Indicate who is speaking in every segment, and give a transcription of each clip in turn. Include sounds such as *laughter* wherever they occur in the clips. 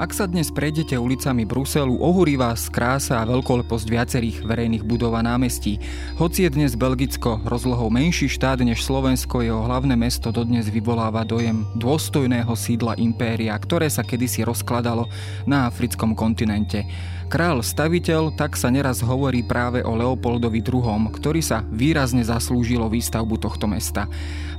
Speaker 1: Ak sa dnes prejdete ulicami Bruselu, ohúri vás krása a veľkoleposť viacerých verejných budov a námestí. Hoci je dnes Belgicko rozlohou menší štát než Slovensko, jeho hlavné mesto dodnes vyvoláva dojem dôstojného sídla impéria, ktoré sa kedysi rozkladalo na africkom kontinente. Král staviteľ, tak sa neraz hovorí práve o Leopoldovi II, ktorý sa výrazne zaslúžilo výstavbu tohto mesta.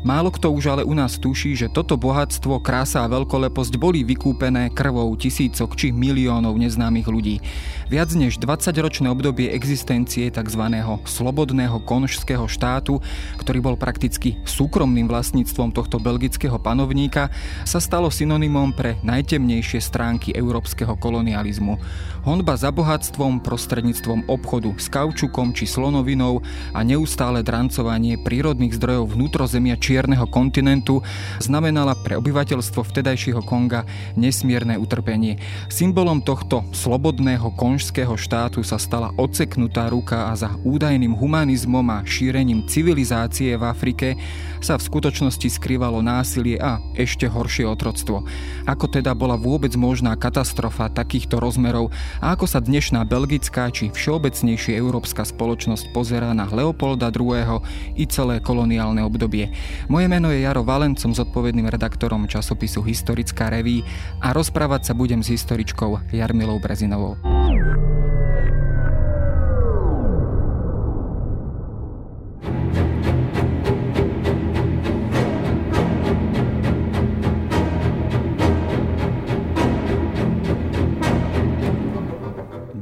Speaker 1: Málo kto už ale u nás tuší, že toto bohatstvo, krása a veľkoleposť boli vykúpené krvou tisícok či miliónov neznámych ľudí. Viac než 20-ročné obdobie existencie tzv. slobodného konžského štátu, ktorý bol prakticky súkromným vlastníctvom tohto belgického panovníka, sa stalo synonymom pre najtemnejšie stránky európskeho kolonializmu. Honba za bohatstvom prostredníctvom obchodu s kaučukom či slonovinou a neustále drancovanie prírodných zdrojov vnútrozemia či čierneho kontinentu znamenala pre obyvateľstvo vtedajšieho Konga nesmierne utrpenie. Symbolom tohto slobodného konžského štátu sa stala odseknutá ruka a za údajným humanizmom a šírením civilizácie v Afrike sa v skutočnosti skrývalo násilie a ešte horšie otroctvo. Ako teda bola vôbec možná katastrofa takýchto rozmerov a ako sa dnešná belgická či všeobecnejšie európska spoločnosť pozerá na Leopolda II. i celé koloniálne obdobie. Moje meno je Jaro Valen, som zodpovedným redaktorom časopisu Historická reví a rozprávať sa budem s historičkou Jarmilou Brezinovou.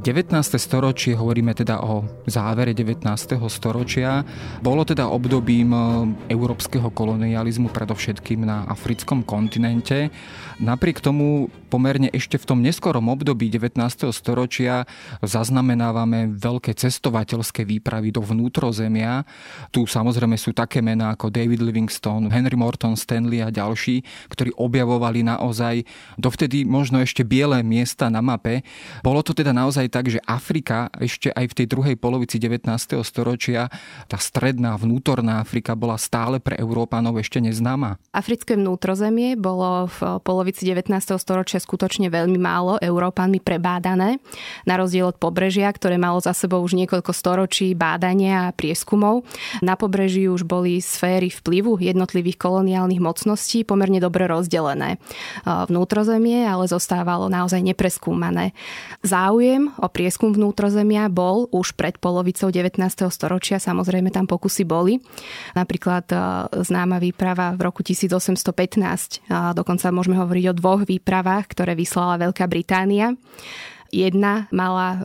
Speaker 1: 19. storočie, hovoríme teda o závere 19. storočia, bolo teda obdobím e, európskeho kolonializmu, predovšetkým na africkom kontinente. Napriek tomu pomerne ešte v tom neskorom období 19. storočia zaznamenávame veľké cestovateľské výpravy do vnútrozemia. Tu samozrejme sú také mená ako David Livingstone, Henry Morton Stanley a ďalší, ktorí objavovali naozaj dovtedy možno ešte biele miesta na mape. Bolo to teda naozaj tak, že Afrika ešte aj v tej druhej polovici 19. storočia, tá stredná, vnútorná Afrika bola stále pre Európanov ešte neznáma.
Speaker 2: Africké vnútrozemie bolo v polovici 19. storočia skutočne veľmi málo Európanmi prebádané, na rozdiel od pobrežia, ktoré malo za sebou už niekoľko storočí bádania a prieskumov. Na pobreží už boli sféry vplyvu jednotlivých koloniálnych mocností pomerne dobre rozdelené. Vnútrozemie ale zostávalo naozaj nepreskúmané. Záujem prieskum vnútrozemia bol už pred polovicou 19. storočia. Samozrejme tam pokusy boli. Napríklad e, známa výprava v roku 1815. Dokonca môžeme hovoriť o dvoch výpravách, ktoré vyslala Veľká Británia. Jedna mala e,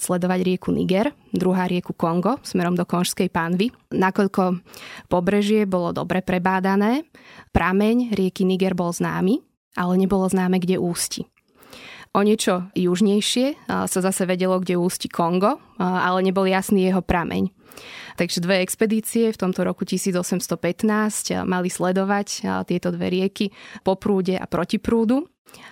Speaker 2: sledovať rieku Niger, druhá rieku Kongo smerom do Konžskej pánvy. Nakoľko pobrežie bolo dobre prebádané, prameň rieky Niger bol známy, ale nebolo známe, kde ústi. O niečo južnejšie sa zase vedelo, kde ústi Kongo, ale nebol jasný jeho prameň. Takže dve expedície v tomto roku 1815 mali sledovať tieto dve rieky po prúde a proti prúdu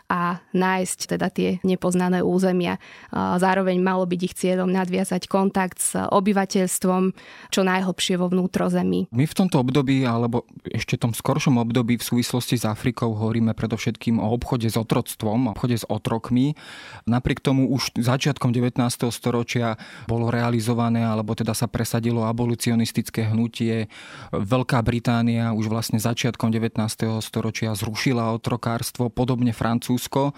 Speaker 2: a nájsť teda tie nepoznané územia. Zároveň malo byť ich cieľom nadviazať kontakt s obyvateľstvom čo najhlbšie vo vnútrozemí.
Speaker 1: My v tomto období, alebo ešte tom skoršom období v súvislosti s Afrikou hovoríme predovšetkým o obchode s otroctvom, obchode s otrokmi. Napriek tomu už začiatkom 19. storočia bolo realizované, alebo teda sa presadilo abolicionistické hnutie. Veľká Británia už vlastne začiatkom 19. storočia zrušila otrokárstvo, podobne Francúzsko.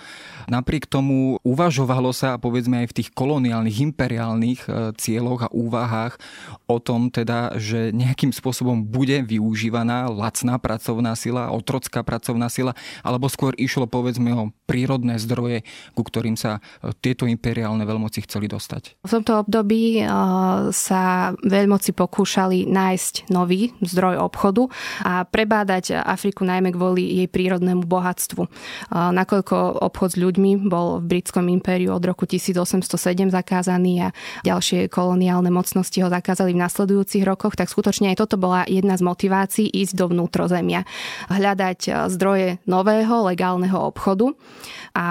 Speaker 1: Napriek tomu uvažovalo sa, povedzme aj v tých koloniálnych, imperiálnych e, cieľoch a úvahách o tom teda, že nejakým spôsobom bude využívaná lacná pracovná sila, otrocká pracovná sila, alebo skôr išlo povedzme o prírodné zdroje, ku ktorým sa e, tieto imperiálne veľmoci chceli dostať.
Speaker 2: V tomto období e, sa veľmoci pokúšali nájsť nový zdroj obchodu a prebádať Afriku najmä kvôli jej prírodnému bohatstvu nakoľko obchod s ľuďmi bol v britskom impériu od roku 1807 zakázaný a ďalšie koloniálne mocnosti ho zakázali v nasledujúcich rokoch, tak skutočne aj toto bola jedna z motivácií ísť do vnútrozemia. Hľadať zdroje nového legálneho obchodu a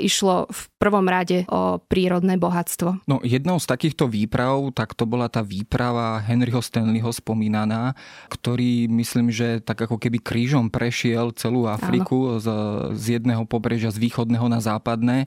Speaker 2: išlo v prvom rade o prírodné bohatstvo.
Speaker 1: No jednou z takýchto výprav, tak to bola tá výprava Henryho Stanleyho spomínaná, ktorý myslím, že tak ako keby krížom prešiel celú Afriku z, z jedného pobrežia z východného na západné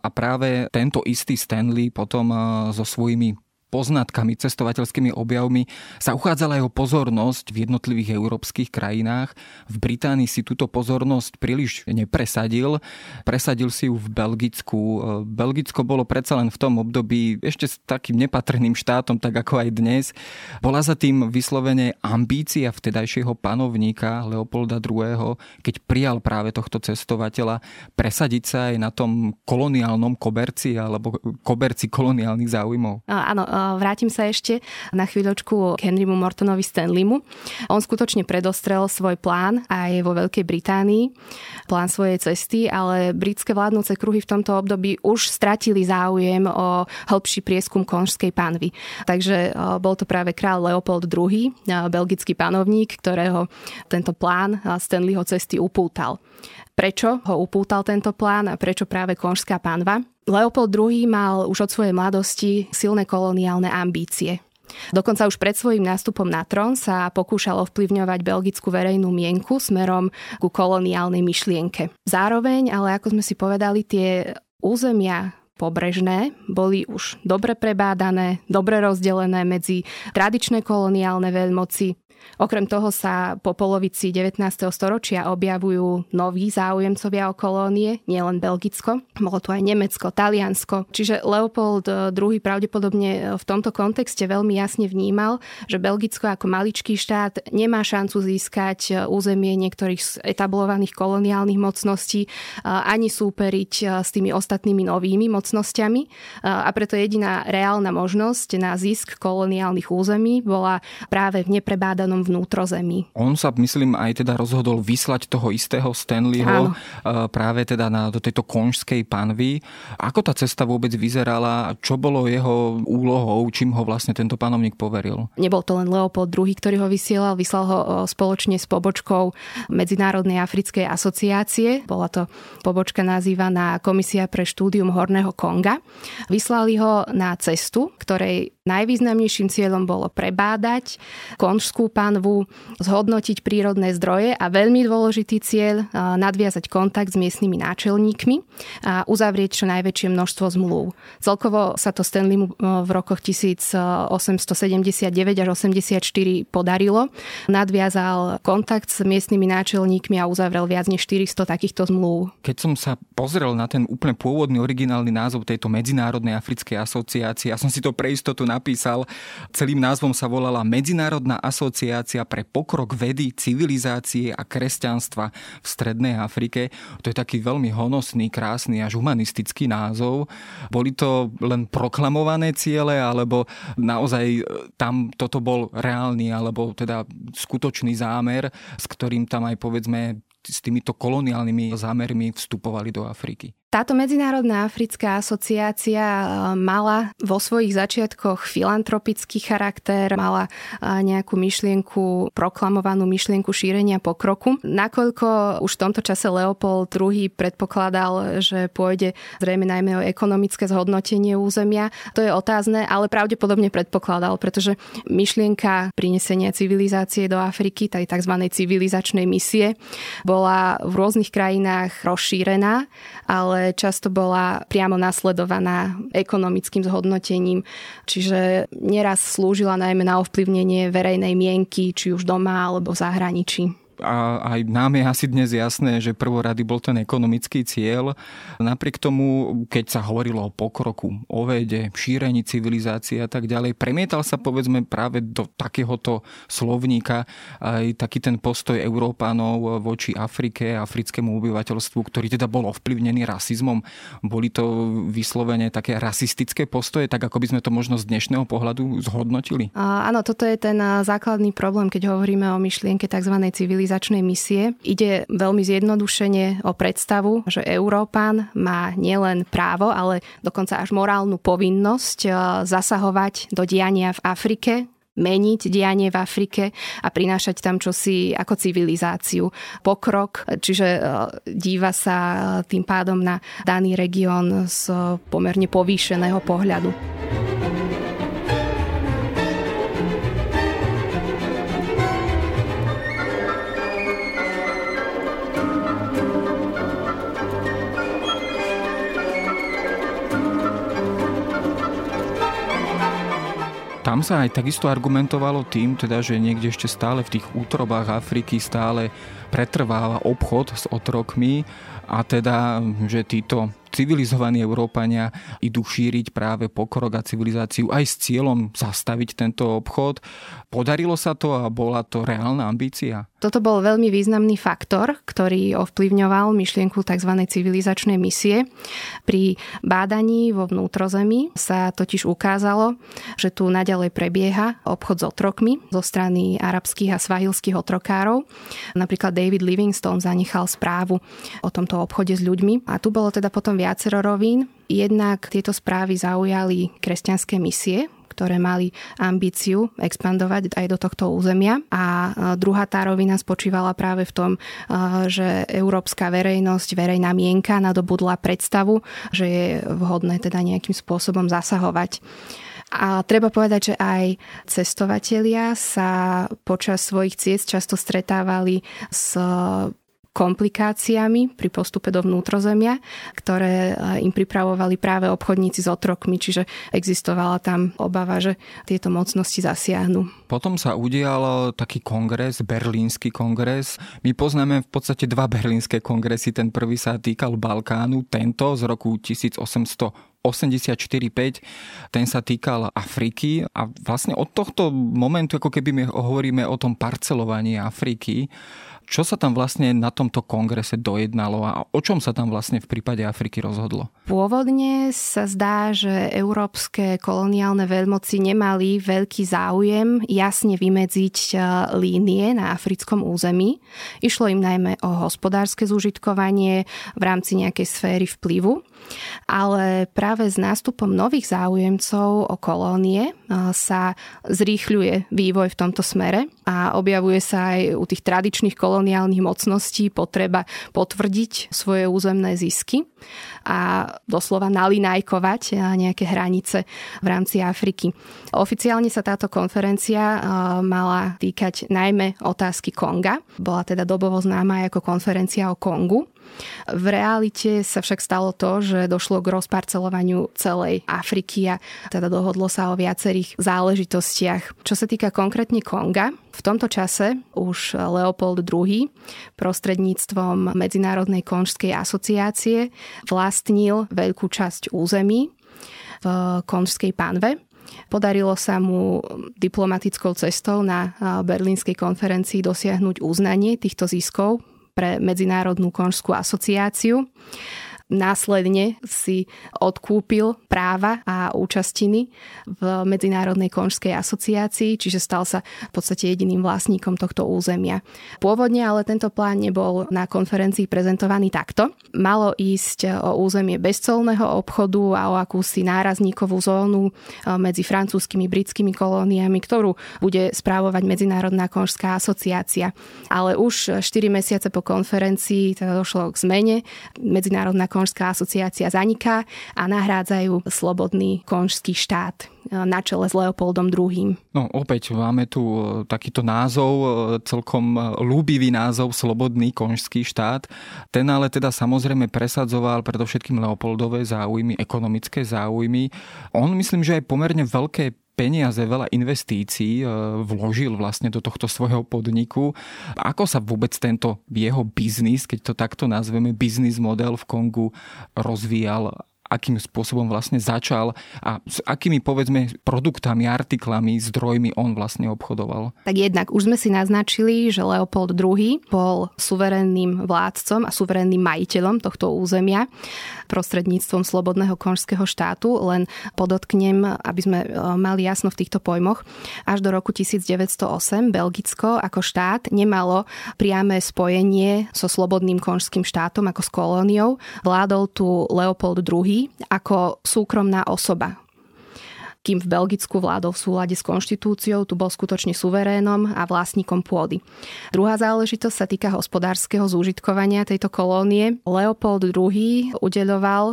Speaker 1: a práve tento istý Stanley potom eh, so svojimi poznatkami, cestovateľskými objavmi sa uchádzala jeho pozornosť v jednotlivých európskych krajinách. V Británii si túto pozornosť príliš nepresadil. Presadil si ju v Belgicku. Belgicko bolo predsa len v tom období ešte s takým nepatrným štátom, tak ako aj dnes. Bola za tým vyslovene ambícia vtedajšieho panovníka Leopolda II., keď prijal práve tohto cestovateľa presadiť sa aj na tom koloniálnom koberci alebo koberci koloniálnych záujmov.
Speaker 2: Áno, vrátim sa ešte na chvíľočku k Henrymu Mortonovi Stanleymu. On skutočne predostrel svoj plán aj vo Veľkej Británii, plán svojej cesty, ale britské vládnúce kruhy v tomto období už stratili záujem o hĺbší prieskum konžskej panvy. Takže bol to práve král Leopold II, belgický panovník, ktorého tento plán Stanleyho cesty upútal. Prečo ho upútal tento plán a prečo práve konžská panva? Leopold II mal už od svojej mladosti silné koloniálne ambície. Dokonca už pred svojím nástupom na trón sa pokúšal ovplyvňovať belgickú verejnú mienku smerom ku koloniálnej myšlienke. Zároveň, ale ako sme si povedali, tie územia pobrežné boli už dobre prebádané, dobre rozdelené medzi tradičné koloniálne veľmoci, Okrem toho sa po polovici 19. storočia objavujú noví záujemcovia o kolónie, nielen Belgicko, bolo tu aj Nemecko, Taliansko. Čiže Leopold II pravdepodobne v tomto kontexte veľmi jasne vnímal, že Belgicko ako maličký štát nemá šancu získať územie niektorých z etablovaných koloniálnych mocností ani súperiť s tými ostatnými novými mocnosťami a preto jediná reálna možnosť na zisk koloniálnych území bola práve v neprebádanom tzv. vnútrozemí.
Speaker 1: On sa, myslím, aj teda rozhodol vyslať toho istého Stanleyho Áno. E, práve teda na, do tejto konžskej panvy. Ako tá cesta vôbec vyzerala? Čo bolo jeho úlohou? Čím ho vlastne tento panovník poveril?
Speaker 2: Nebol to len Leopold II, ktorý ho vysielal. Vyslal ho e, spoločne s pobočkou Medzinárodnej africkej asociácie. Bola to pobočka nazývaná Komisia pre štúdium Horného Konga. Vyslali ho na cestu, ktorej najvýznamnejším cieľom bolo prebádať konžskú panvu, zhodnotiť prírodné zdroje a veľmi dôležitý cieľ nadviazať kontakt s miestnymi náčelníkmi a uzavrieť čo najväčšie množstvo zmluv. Celkovo sa to Stanley v rokoch 1879 až 84 podarilo. Nadviazal kontakt s miestnymi náčelníkmi a uzavrel viac než 400 takýchto zmluv.
Speaker 1: Keď som sa pozrel na ten úplne pôvodný originálny názov tejto Medzinárodnej africkej asociácie, ja som si to pre istotu napísal, celým názvom sa volala Medzinárodná asociácia pre pokrok vedy, civilizácie a kresťanstva v Strednej Afrike. To je taký veľmi honosný, krásny až humanistický názov. Boli to len proklamované ciele, alebo naozaj e, tam toto bol reálny, alebo teda skutočný zámer, s ktorým tam aj povedzme s týmito koloniálnymi zámermi vstupovali do Afriky.
Speaker 2: Táto Medzinárodná africká asociácia e, mala vo svojich začiatkoch filantropický charakter, mala e, nejakú myšlienku, proklamovanú myšlienku šírenia pokroku. Nakoľko už v tomto čase Leopold II predpokladal, že pôjde zrejme najmä o ekonomické zhodnotenie územia, to je otázne, ale pravdepodobne predpokladal, pretože myšlienka prinesenia civilizácie do Afriky, tej tzv. civilizačnej misie, bola v rôznych krajinách rozšírená, ale často bola priamo nasledovaná ekonomickým zhodnotením, čiže neraz slúžila najmä na ovplyvnenie verejnej mienky, či už doma alebo v zahraničí
Speaker 1: a aj nám je asi dnes jasné, že prvorady bol ten ekonomický cieľ. Napriek tomu, keď sa hovorilo o pokroku, o vede, šírení civilizácie a tak ďalej, premietal sa povedzme práve do takéhoto slovníka aj taký ten postoj Európanov voči Afrike, africkému obyvateľstvu, ktorý teda bol ovplyvnený rasizmom. Boli to vyslovene také rasistické postoje, tak ako by sme to možno z dnešného pohľadu zhodnotili?
Speaker 2: Áno, toto je ten základný problém, keď hovoríme o myšlienke tzv. civilizácie civilizačnej misie. Ide veľmi zjednodušene o predstavu, že Európán má nielen právo, ale dokonca až morálnu povinnosť e, zasahovať do diania v Afrike, meniť dianie v Afrike a prinášať tam čosi ako civilizáciu, pokrok, čiže e, díva sa tým pádom na daný región z pomerne povýšeného pohľadu.
Speaker 1: Tam sa aj takisto argumentovalo tým, teda, že niekde ešte stále v tých útrobách Afriky stále pretrváva obchod s otrokmi a teda, že títo civilizovaní Európania idú šíriť práve pokrok a civilizáciu aj s cieľom zastaviť tento obchod. Podarilo sa to a bola to reálna ambícia?
Speaker 2: Toto bol veľmi významný faktor, ktorý ovplyvňoval myšlienku tzv. civilizačnej misie. Pri bádaní vo vnútrozemí sa totiž ukázalo, že tu naďalej prebieha obchod s otrokmi zo strany arabských a svahilských otrokárov. Napríklad David Livingstone zanechal správu o tomto obchode s ľuďmi a tu bolo teda potom viacero rovín. Jednak tieto správy zaujali kresťanské misie, ktoré mali ambíciu expandovať aj do tohto územia. A druhá tá rovina spočívala práve v tom, že európska verejnosť, verejná mienka nadobudla predstavu, že je vhodné teda nejakým spôsobom zasahovať. A treba povedať, že aj cestovatelia sa počas svojich ciest často stretávali s komplikáciami pri postupe do vnútrozemia, ktoré eh, im pripravovali práve obchodníci s otrokmi, čiže existovala tam obava, že tieto mocnosti zasiahnu.
Speaker 1: Potom sa udial taký kongres, berlínsky kongres. My poznáme v podstate dva berlínske kongresy. Ten prvý sa týkal Balkánu, tento z roku 1800 84,5, ten sa týkal Afriky a vlastne od tohto momentu, ako keby my hovoríme o tom parcelovaní Afriky, čo sa tam vlastne na tomto kongrese dojednalo a o čom sa tam vlastne v prípade Afriky rozhodlo?
Speaker 2: Pôvodne sa zdá, že európske koloniálne veľmoci nemali veľký záujem jasne vymedziť e, línie na africkom území. Išlo im najmä o hospodárske zúžitkovanie v rámci nejakej sféry vplyvu ale práve s nástupom nových záujemcov o kolónie sa zrýchľuje vývoj v tomto smere a objavuje sa aj u tých tradičných koloniálnych mocností potreba potvrdiť svoje územné zisky a doslova nalinajkovať nejaké hranice v rámci Afriky. Oficiálne sa táto konferencia mala týkať najmä otázky Konga. Bola teda dobovo známa ako konferencia o Kongu. V realite sa však stalo to, že došlo k rozparcelovaniu celej Afriky a teda dohodlo sa o viacerých záležitostiach. Čo sa týka konkrétne Konga, v tomto čase už Leopold II prostredníctvom Medzinárodnej konžskej asociácie vlastnil veľkú časť území v konžskej panve. Podarilo sa mu diplomatickou cestou na berlínskej konferencii dosiahnuť uznanie týchto ziskov pre Medzinárodnú konžskú asociáciu následne si odkúpil práva a účastiny v Medzinárodnej konžskej asociácii, čiže stal sa v podstate jediným vlastníkom tohto územia. Pôvodne ale tento plán nebol na konferencii prezentovaný takto. Malo ísť o územie bezcolného obchodu a o akúsi nárazníkovú zónu e, medzi francúzskými britskými kolóniami, ktorú bude správovať Medzinárodná konžská asociácia. Ale už 4 mesiace po konferencii teda došlo k zmene. Medzinárodná konžská asociácia zaniká a nahrádzajú slobodný konžský štát na čele s Leopoldom II.
Speaker 1: No opäť máme tu e, takýto názov, e, celkom ľúbivý názov Slobodný konžský štát. Ten ale teda samozrejme presadzoval predovšetkým Leopoldové záujmy, ekonomické záujmy. On myslím, že aj pomerne veľké peniaze, veľa investícií e, vložil vlastne do tohto svojho podniku. Ako sa vôbec tento jeho biznis, keď to takto nazveme, biznis model v Kongu rozvíjal? Akým spôsobom vlastne začal a s akými povedzme produktami, artiklami, zdrojmi on vlastne obchodoval.
Speaker 2: Tak jednak už sme si naznačili, že Leopold II bol suverénnym vládcom a suverénnym majiteľom tohto územia prostredníctvom slobodného konžského štátu. Len podotknem, aby sme e, mali jasno v týchto pojmoch. Až do roku 1908 Belgicko ako štát nemalo priame spojenie so slobodným konžským štátom ako s kolóniou. Vládol tu Leopold II ako súkromná osoba kým v Belgicku vládol v súlade s konštitúciou, tu bol skutočne suverénom a vlastníkom pôdy. Druhá záležitosť sa týka hospodárskeho zúžitkovania tejto kolónie. Leopold II udeľoval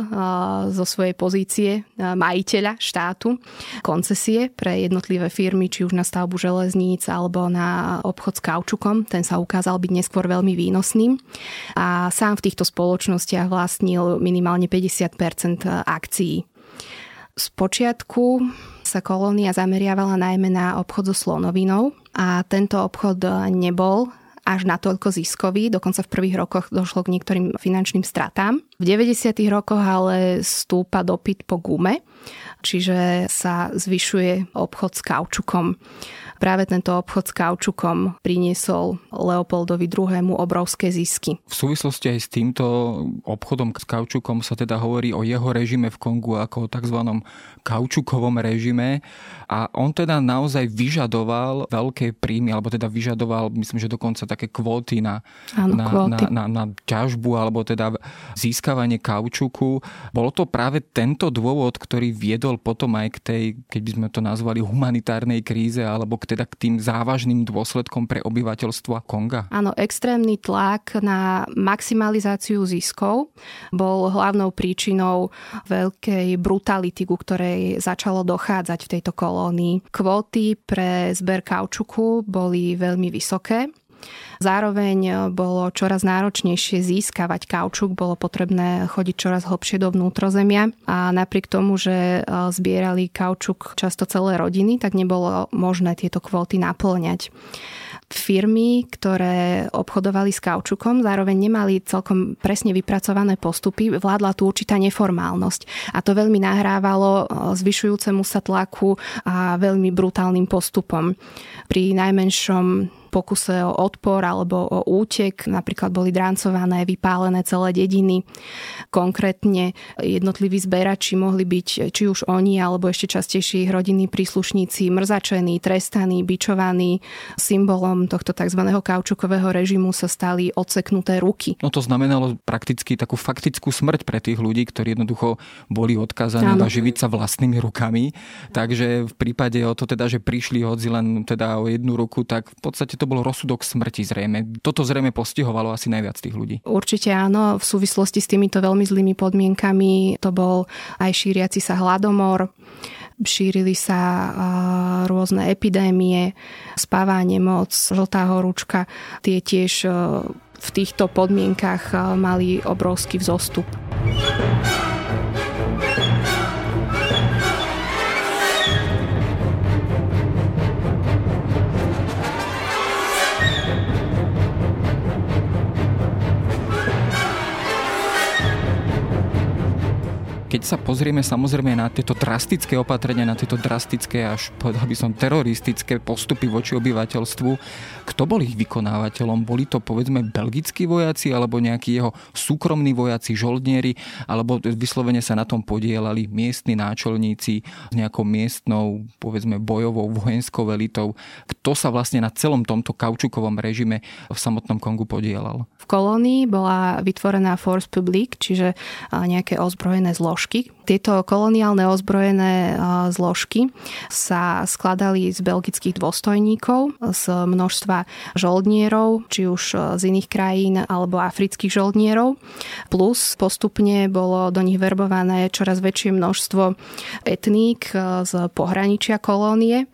Speaker 2: zo svojej pozície majiteľa štátu koncesie pre jednotlivé firmy, či už na stavbu železníc alebo na obchod s kaučukom. Ten sa ukázal byť neskôr veľmi výnosným. A sám v týchto spoločnostiach vlastnil minimálne 50% akcií. Z počiatku sa kolónia zameriavala najmä na obchod so slonovinou a tento obchod nebol až natoľko ziskový, dokonca v prvých rokoch došlo k niektorým finančným stratám. V 90. rokoch ale stúpa dopyt po gume, čiže sa zvyšuje obchod s kaučukom práve tento obchod s kaučukom priniesol Leopoldovi II. obrovské zisky.
Speaker 1: V súvislosti aj s týmto obchodom s kaučukom sa teda hovorí o jeho režime v Kongu ako o tzv. kaučukovom režime a on teda naozaj vyžadoval veľké príjmy, alebo teda vyžadoval, myslím, že dokonca také kvóty na,
Speaker 2: Áno,
Speaker 1: na,
Speaker 2: kvóty.
Speaker 1: na, na, na ťažbu alebo teda získavanie kaučuku. Bolo to práve tento dôvod, ktorý viedol potom aj k tej, keď by sme to nazvali, humanitárnej kríze alebo k teda k tým závažným dôsledkom pre obyvateľstvo Konga?
Speaker 2: Áno, extrémny tlak na maximalizáciu ziskov bol hlavnou príčinou veľkej brutality, ku ktorej začalo dochádzať v tejto kolónii. Kvóty pre zber kaučuku boli veľmi vysoké. Zároveň bolo čoraz náročnejšie získavať kaučuk, bolo potrebné chodiť čoraz hlbšie do vnútrozemia a napriek tomu, že e, zbierali kaučuk často celé rodiny, tak nebolo možné tieto kvóty naplňať firmy, ktoré obchodovali s kaučukom, zároveň nemali celkom presne vypracované postupy, vládla tu určitá neformálnosť. A to veľmi nahrávalo e, zvyšujúcemu sa tlaku a veľmi brutálnym postupom. Pri najmenšom pokuse o odpor alebo o útek. Napríklad boli drancované, vypálené celé dediny. Konkrétne jednotliví zberači mohli byť či už oni alebo ešte častejšie ich rodinní príslušníci mrzačení, trestaní, bičovaní. Symbolom tohto tzv. kaučukového režimu sa stali odseknuté ruky.
Speaker 1: No to znamenalo prakticky takú faktickú smrť pre tých ľudí, ktorí jednoducho boli odkázaní na živiť sa vlastnými rukami. Takže v prípade o to teda, že prišli hodzi len teda o jednu ruku, tak v podstate to to bol rozsudok smrti zrejme. Toto zrejme postihovalo asi najviac tých ľudí.
Speaker 2: Určite áno, v súvislosti s týmito veľmi zlými podmienkami to bol aj šíriaci sa hladomor, šírili sa rôzne epidémie, spává nemoc, žltá horúčka. Tie tiež v týchto podmienkach mali obrovský vzostup.
Speaker 1: Keď sa pozrieme samozrejme na tieto drastické opatrenia, na tieto drastické až povedal by som teroristické postupy voči obyvateľstvu, kto bol ich vykonávateľom? Boli to povedzme belgickí vojaci alebo nejakí jeho súkromní vojaci, žoldnieri, alebo vyslovene sa na tom podielali miestni náčelníci s nejakou miestnou povedzme bojovou vojenskou elitou. Kto sa vlastne na celom tomto kaučukovom režime v samotnom Kongu podielal?
Speaker 2: V kolónii bola vytvorená Force Public, čiže nejaké ozbrojené zložky zložky. Tieto koloniálne ozbrojené zložky sa skladali z belgických dôstojníkov, z množstva žoldnierov, či už z iných krajín alebo afrických žoldnierov. Plus postupne bolo do nich verbované čoraz väčšie množstvo etník z pohraničia kolónie.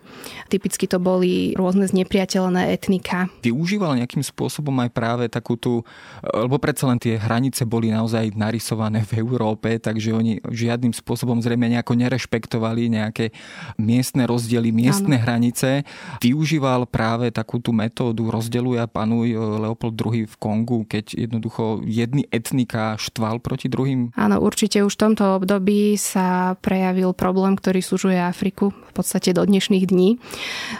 Speaker 2: Typicky to boli rôzne znepriateľné etnika.
Speaker 1: Využíval nejakým spôsobom aj práve takú tú, lebo predsa len tie hranice boli naozaj narysované v Európe, takže oni žiadnym spôsobom zrejme nejako nerešpektovali nejaké miestne rozdiely, miestne ano. hranice. Využíval práve takú tú metódu rozdeluj a panuj e, Leopold II v Kongu, keď jednoducho jedny etnika štval proti druhým?
Speaker 2: Áno, určite už v tomto období sa prejavil problém, ktorý súžuje Afriku v podstate do dnešných dní.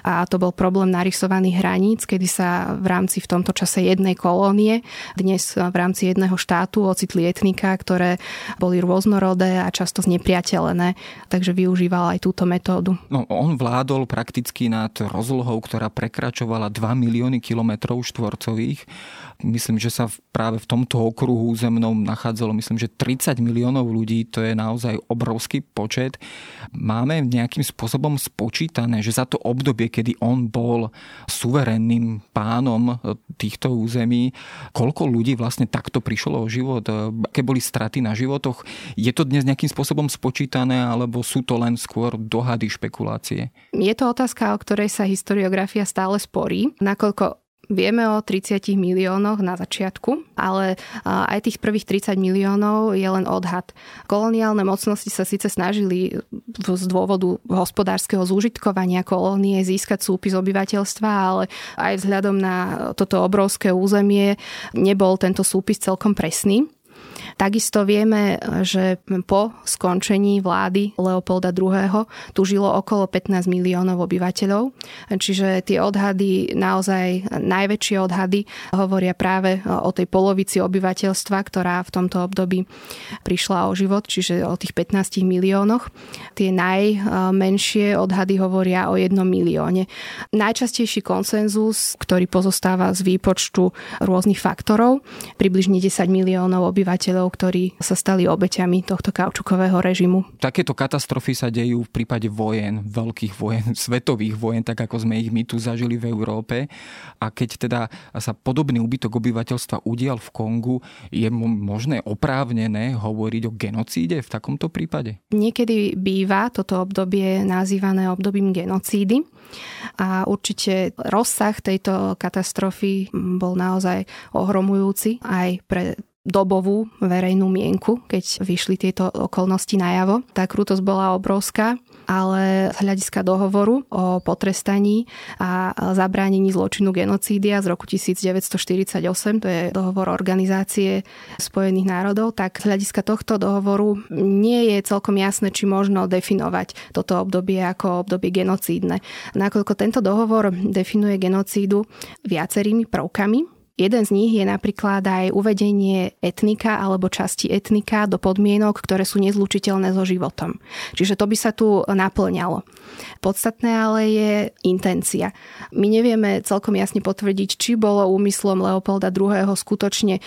Speaker 2: A to bol problém narysovaných hraníc, kedy sa v rámci v tomto čase jednej kolónie, dnes v rámci jedného štátu ocitli etnika, ktoré boli rôznorodé a často často znepriateľené, takže využíval aj túto metódu.
Speaker 1: No, on vládol prakticky nad rozlohou, ktorá prekračovala 2 milióny kilometrov štvorcových myslím, že sa práve v tomto okruhu územnom nachádzalo, myslím, že 30 miliónov ľudí, to je naozaj obrovský počet. Máme nejakým spôsobom spočítané, že za to obdobie, kedy on bol suverénnym pánom týchto území, koľko ľudí vlastne takto prišlo o život, aké boli straty na životoch. Je to dnes nejakým spôsobom spočítané, alebo sú to len skôr dohady, špekulácie?
Speaker 2: Je to otázka, o ktorej sa historiografia stále sporí, nakoľko Vieme o 30 miliónoch na začiatku, ale aj tých prvých 30 miliónov je len odhad. Koloniálne mocnosti sa síce snažili z dôvodu hospodárskeho zúžitkovania kolónie získať súpis obyvateľstva, ale aj vzhľadom na toto obrovské územie nebol tento súpis celkom presný. Takisto vieme, že po skončení vlády Leopolda II. tu žilo okolo 15 miliónov obyvateľov, čiže tie odhady, naozaj najväčšie odhady, hovoria práve o tej polovici obyvateľstva, ktorá v tomto období prišla o život, čiže o tých 15 miliónoch. Tie najmenšie odhady hovoria o jednom milióne. Najčastejší konsenzus, ktorý pozostáva z výpočtu rôznych faktorov, približne 10 miliónov obyvateľov obyvateľov, ktorí sa stali obeťami tohto kaučukového režimu.
Speaker 1: Takéto katastrofy sa dejú v prípade vojen, veľkých vojen, *laughs* svetových vojen, tak ako sme ich my tu zažili v Európe. A keď teda sa podobný úbytok obyvateľstva udial v Kongu, je možné oprávnené hovoriť o genocíde v takomto prípade?
Speaker 2: Niekedy býva toto obdobie nazývané obdobím genocídy. A určite rozsah tejto katastrofy bol naozaj ohromujúci aj pre dobovú verejnú mienku, keď vyšli tieto okolnosti najavo. Tá krutosť bola obrovská, ale z hľadiska dohovoru o potrestaní a zabránení zločinu genocídia z roku 1948, to je dohovor Organizácie spojených národov, tak z hľadiska tohto dohovoru nie je celkom jasné, či možno definovať toto obdobie ako obdobie genocídne. Nakoľko tento dohovor definuje genocídu viacerými prvkami, Jeden z nich je napríklad aj uvedenie etnika alebo časti etnika do podmienok, ktoré sú nezlučiteľné so životom. Čiže to by sa tu naplňalo. Podstatné ale je intencia. My nevieme celkom jasne potvrdiť, či bolo úmyslom Leopolda II. skutočne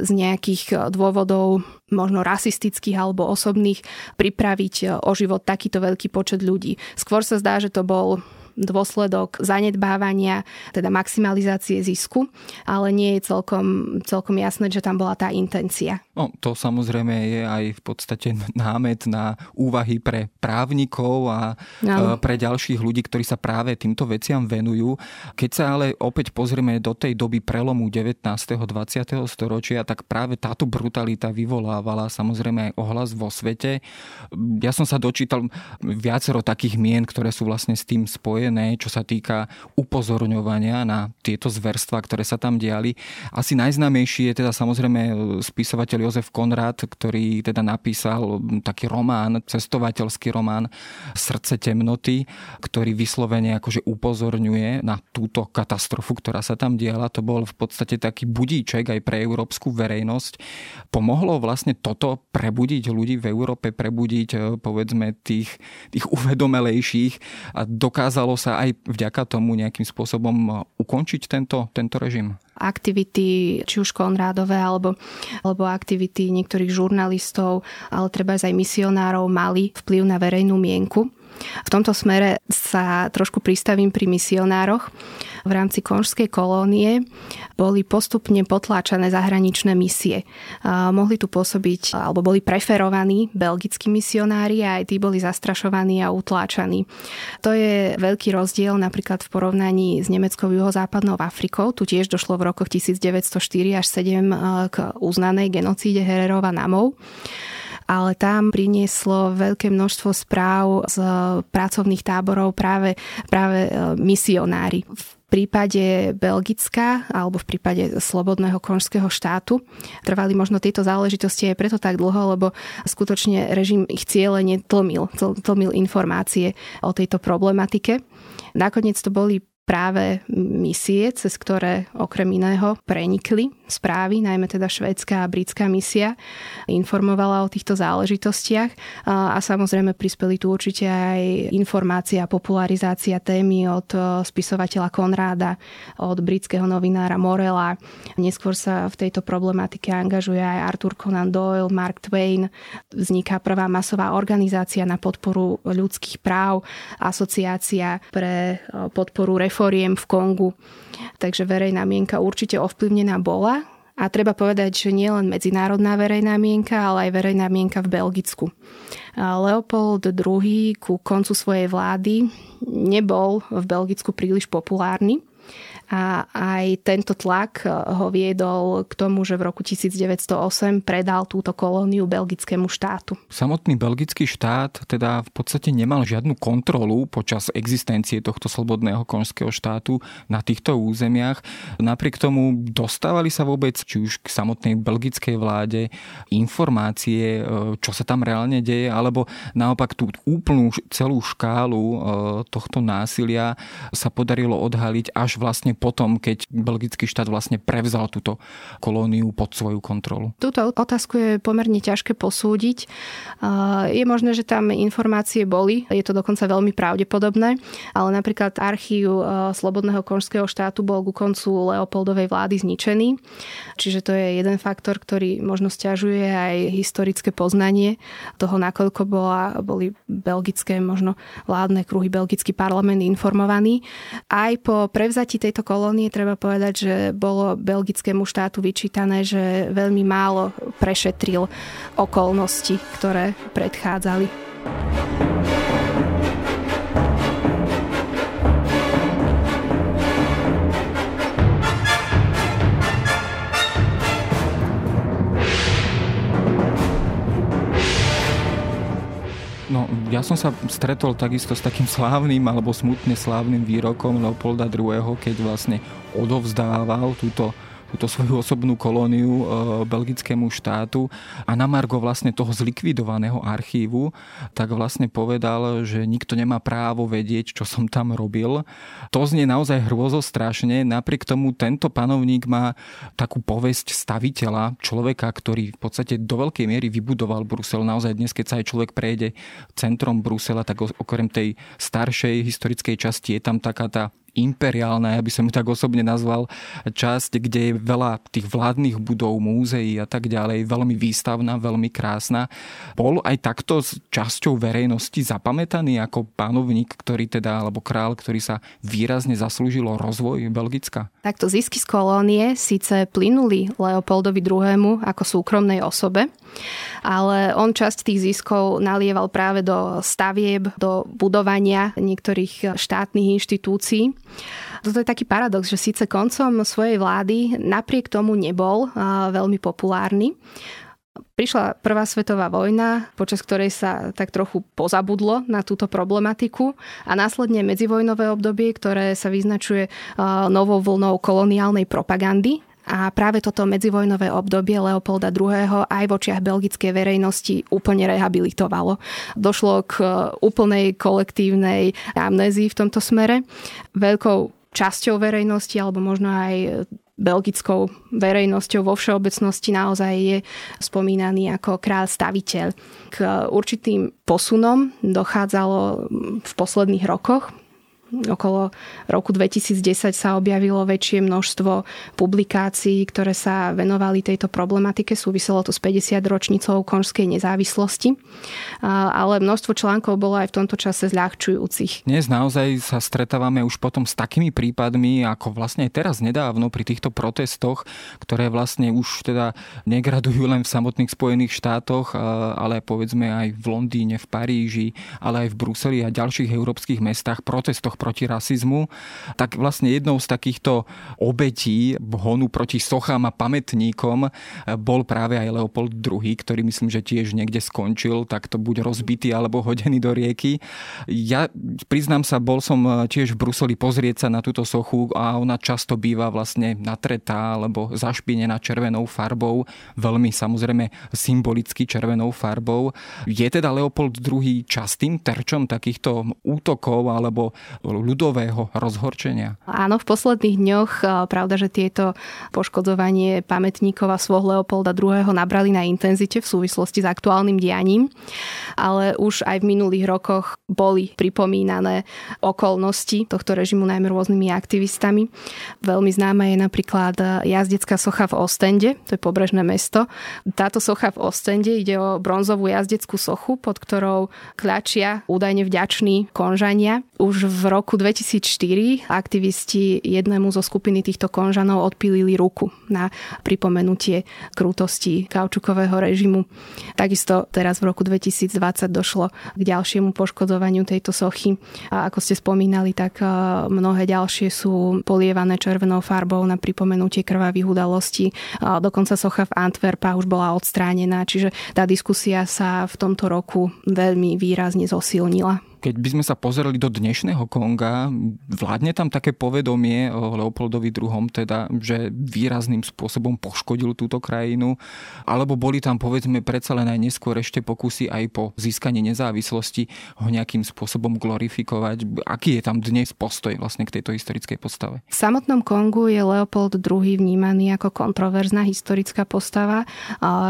Speaker 2: z nejakých dôvodov možno rasistických alebo osobných pripraviť o život takýto veľký počet ľudí. Skôr sa zdá, že to bol dôsledok zanedbávania, teda maximalizácie zisku, ale nie je celkom, celkom jasné, že tam bola tá intencia.
Speaker 1: No, to samozrejme je aj v podstate námet na úvahy pre právnikov a no. pre ďalších ľudí, ktorí sa práve týmto veciam venujú. Keď sa ale opäť pozrieme do tej doby prelomu 19. 20. storočia, tak práve táto brutalita vyvolávala samozrejme aj ohlas vo svete. Ja som sa dočítal viacero takých mien, ktoré sú vlastne s tým spojené, čo sa týka upozorňovania na tieto zverstva, ktoré sa tam diali. Asi najznámejší je teda samozrejme spisovateľ Jozef Konrad, ktorý teda napísal taký román, cestovateľský román Srdce temnoty, ktorý vyslovene akože upozorňuje na túto katastrofu, ktorá sa tam diala. To bol v podstate taký budíček aj pre európsku verejnosť. Pomohlo vlastne toto prebudiť ľudí v Európe, prebudiť eh, povedzme tých, tých uvedomelejších a dokázalo sa aj vďaka tomu nejakým spôsobom eh, ukončiť tento, tento režim?
Speaker 2: aktivity, či už Konrádové, alebo, alebo aktivity niektorých žurnalistov, ale treba aj misionárov mali vplyv na verejnú mienku. V tomto smere sa trošku pristavím pri misionároch. V rámci konžskej kolónie boli postupne potláčané zahraničné misie. Mohli tu pôsobiť, alebo boli preferovaní belgickí misionári a aj tí boli zastrašovaní a utláčaní. To je veľký rozdiel napríklad v porovnaní s nemeckou juhozápadnou Afrikou. Tu tiež došlo v rokoch 1904 až 7 k uznanej genocíde Hererova Namov ale tam prinieslo veľké množstvo správ z pracovných táborov práve, práve e, misionári. V prípade Belgická alebo v prípade Slobodného konžského štátu trvali možno tieto záležitosti aj preto tak dlho, lebo skutočne režim ich cieľe netlmil, tlmil informácie o tejto problematike. Nakoniec to boli práve misie, cez ktoré okrem iného prenikli správy, najmä teda švédska a britská misia, informovala o týchto záležitostiach a samozrejme prispeli tu určite aj informácia a popularizácia témy od spisovateľa Konráda, od britského novinára Morela. Neskôr sa v tejto problematike angažuje aj Arthur Conan Doyle, Mark Twain. Vzniká prvá masová organizácia na podporu ľudských práv, asociácia pre podporu reformy reforiem v Kongu. Takže verejná mienka určite ovplyvnená bola a treba povedať, že nie len medzinárodná verejná mienka, ale aj verejná mienka v Belgicku. Leopold II ku koncu svojej vlády nebol v Belgicku príliš populárny a aj tento tlak eh, ho viedol k tomu, že v roku 1908 predal túto kolóniu belgickému štátu.
Speaker 1: Samotný belgický štát teda v podstate nemal žiadnu kontrolu počas existencie tohto slobodného konžského štátu na týchto územiach. Napriek tomu dostávali sa vôbec či už k samotnej belgickej vláde informácie, eh, čo sa tam reálne deje, alebo naopak tú úplnú celú škálu eh, tohto násilia sa podarilo odhaliť až vlastne potom, keď belgický štát vlastne prevzal túto kolóniu pod svoju kontrolu?
Speaker 2: Túto otázku je pomerne ťažké posúdiť. Je možné, že tam informácie boli, je to dokonca veľmi pravdepodobné, ale napríklad archív Slobodného konžského štátu bol ku koncu Leopoldovej vlády zničený. Čiže to je jeden faktor, ktorý možno stiažuje aj historické poznanie toho, nakoľko bola, boli belgické, možno vládne kruhy, belgický parlament informovaný. Aj po prevzati tejto kolónie treba povedať, že bolo belgickému štátu vyčítané, že veľmi málo prešetril okolnosti, ktoré predchádzali.
Speaker 1: Ja som sa stretol takisto s takým *laughs* slávnym alebo smutne slávnym výrokom Leopolda II., keď vlastne odovzdával túto túto svoju osobnú kolóniu e, belgickému štátu a na Margo vlastne toho zlikvidovaného archívu, tak vlastne povedal, že nikto nemá právo vedieť, čo som tam robil. To znie naozaj hrôzo strašne, napriek tomu tento panovník má takú povesť staviteľa, človeka, ktorý v podstate do veľkej miery vybudoval Brusel. Naozaj dnes, keď sa aj človek prejde centrom Brusela, tak okrem tej staršej historickej časti je tam taká tá imperiálna, ja by som ju tak osobne nazval, časť, kde je veľa tých vládnych budov, múzeí a tak ďalej, veľmi výstavná, veľmi krásna. Bol aj takto s časťou verejnosti zapamätaný ako panovník, ktorý teda, alebo král, ktorý sa výrazne zaslúžil o rozvoj Belgicka?
Speaker 2: Takto zisky z kolónie síce plynuli Leopoldovi II. ako súkromnej osobe, ale on časť tých ziskov nalieval práve do stavieb, do budovania niektorých štátnych inštitúcií. Toto je taký paradox, že síce koncom svojej vlády napriek tomu nebol veľmi populárny. Prišla prvá svetová vojna, počas ktorej sa tak trochu pozabudlo na túto problematiku a následne medzivojnové obdobie, ktoré sa vyznačuje novou vlnou koloniálnej propagandy a práve toto medzivojnové obdobie Leopolda II. aj v očiach belgickej verejnosti úplne rehabilitovalo. Došlo k e, úplnej kolektívnej amnézii v tomto smere. Veľkou časťou verejnosti, alebo možno aj belgickou verejnosťou vo všeobecnosti naozaj je spomínaný ako kráľ staviteľ. K určitým posunom dochádzalo v posledných rokoch okolo roku 2010 sa objavilo väčšie množstvo publikácií, ktoré sa venovali tejto problematike. Súviselo to s 50 ročnicou konžskej nezávislosti, ale množstvo článkov bolo aj v tomto čase zľahčujúcich.
Speaker 1: Dnes naozaj sa stretávame už potom s takými prípadmi, ako vlastne aj teraz nedávno pri týchto protestoch, ktoré vlastne už teda negradujú len v samotných Spojených štátoch, ale povedzme aj v Londýne, v Paríži, ale aj v Bruseli a ďalších európskych mestách protestoch bojoch proti rasizmu, tak vlastne jednou z takýchto obetí honu proti sochám a pamätníkom bol práve aj Leopold II, ktorý myslím, že tiež niekde skončil, tak to buď rozbitý alebo hodený do rieky. Ja priznám sa, bol som tiež v Bruseli pozrieť sa na túto sochu a ona často býva vlastne natretá alebo zašpinená červenou farbou, veľmi samozrejme symbolicky červenou farbou. Je teda Leopold II častým terčom takýchto útokov alebo ľudového rozhorčenia?
Speaker 2: Áno, v posledných dňoch pravda, že tieto poškodzovanie pamätníkov a svoh Leopolda II. nabrali na intenzite v súvislosti s aktuálnym dianím, ale už aj v minulých rokoch boli pripomínané okolnosti tohto režimu najmä rôznymi aktivistami. Veľmi známa je napríklad jazdecká socha v Ostende, to je pobrežné mesto. Táto socha v Ostende ide o bronzovú jazdeckú sochu, pod ktorou kľačia údajne vďační konžania. Už v roku 2004 aktivisti jednému zo skupiny týchto konžanov odpílili ruku na pripomenutie krutosti kaučukového režimu. Takisto teraz v roku 2020 došlo k ďalšiemu poškodzovaniu tejto sochy. A ako ste spomínali, tak mnohé ďalšie sú polievané červenou farbou na pripomenutie krvavých udalostí. Dokonca socha v Antwerpa už bola odstránená, čiže tá diskusia sa v tomto roku veľmi výrazne zosilnila.
Speaker 1: Keď by sme sa pozerali do dnešného Konga, vládne tam také povedomie o Leopoldovi II, teda, že výrazným spôsobom poškodil túto krajinu, alebo boli tam povedzme predsa len aj neskôr ešte pokusy aj po získaní nezávislosti ho nejakým spôsobom glorifikovať. Aký je tam dnes postoj vlastne k tejto historickej postave?
Speaker 2: V samotnom Kongu je Leopold II vnímaný ako kontroverzná historická postava.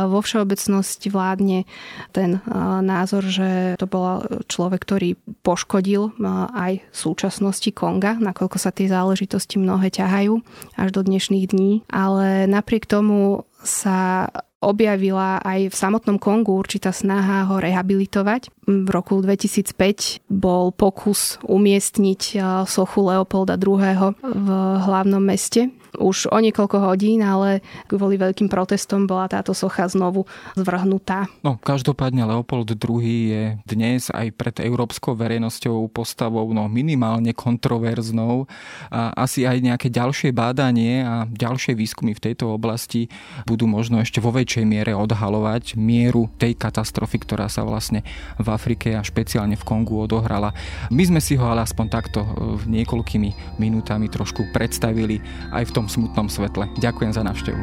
Speaker 2: Vo všeobecnosti vládne ten názor, že to bol človek, ktorý poškodil aj v súčasnosti Konga, nakoľko sa tie záležitosti mnohé ťahajú až do dnešných dní. Ale napriek tomu sa objavila aj v samotnom Kongu určitá snaha ho rehabilitovať. V roku 2005 bol pokus umiestniť sochu Leopolda II. v hlavnom meste už o niekoľko hodín, ale kvôli veľkým protestom bola táto socha znovu zvrhnutá.
Speaker 1: No, každopádne Leopold II je dnes aj pred európskou verejnosťou postavou no, minimálne kontroverznou a asi aj nejaké ďalšie bádanie a ďalšie výskumy v tejto oblasti budú možno ešte vo väčšej miere odhalovať mieru tej katastrofy, ktorá sa vlastne v Afrike a špeciálne v Kongu odohrala. My sme si ho ale aspoň takto e, niekoľkými minútami trošku predstavili aj v tom smutnom svetle. Ďakujem za návštevu.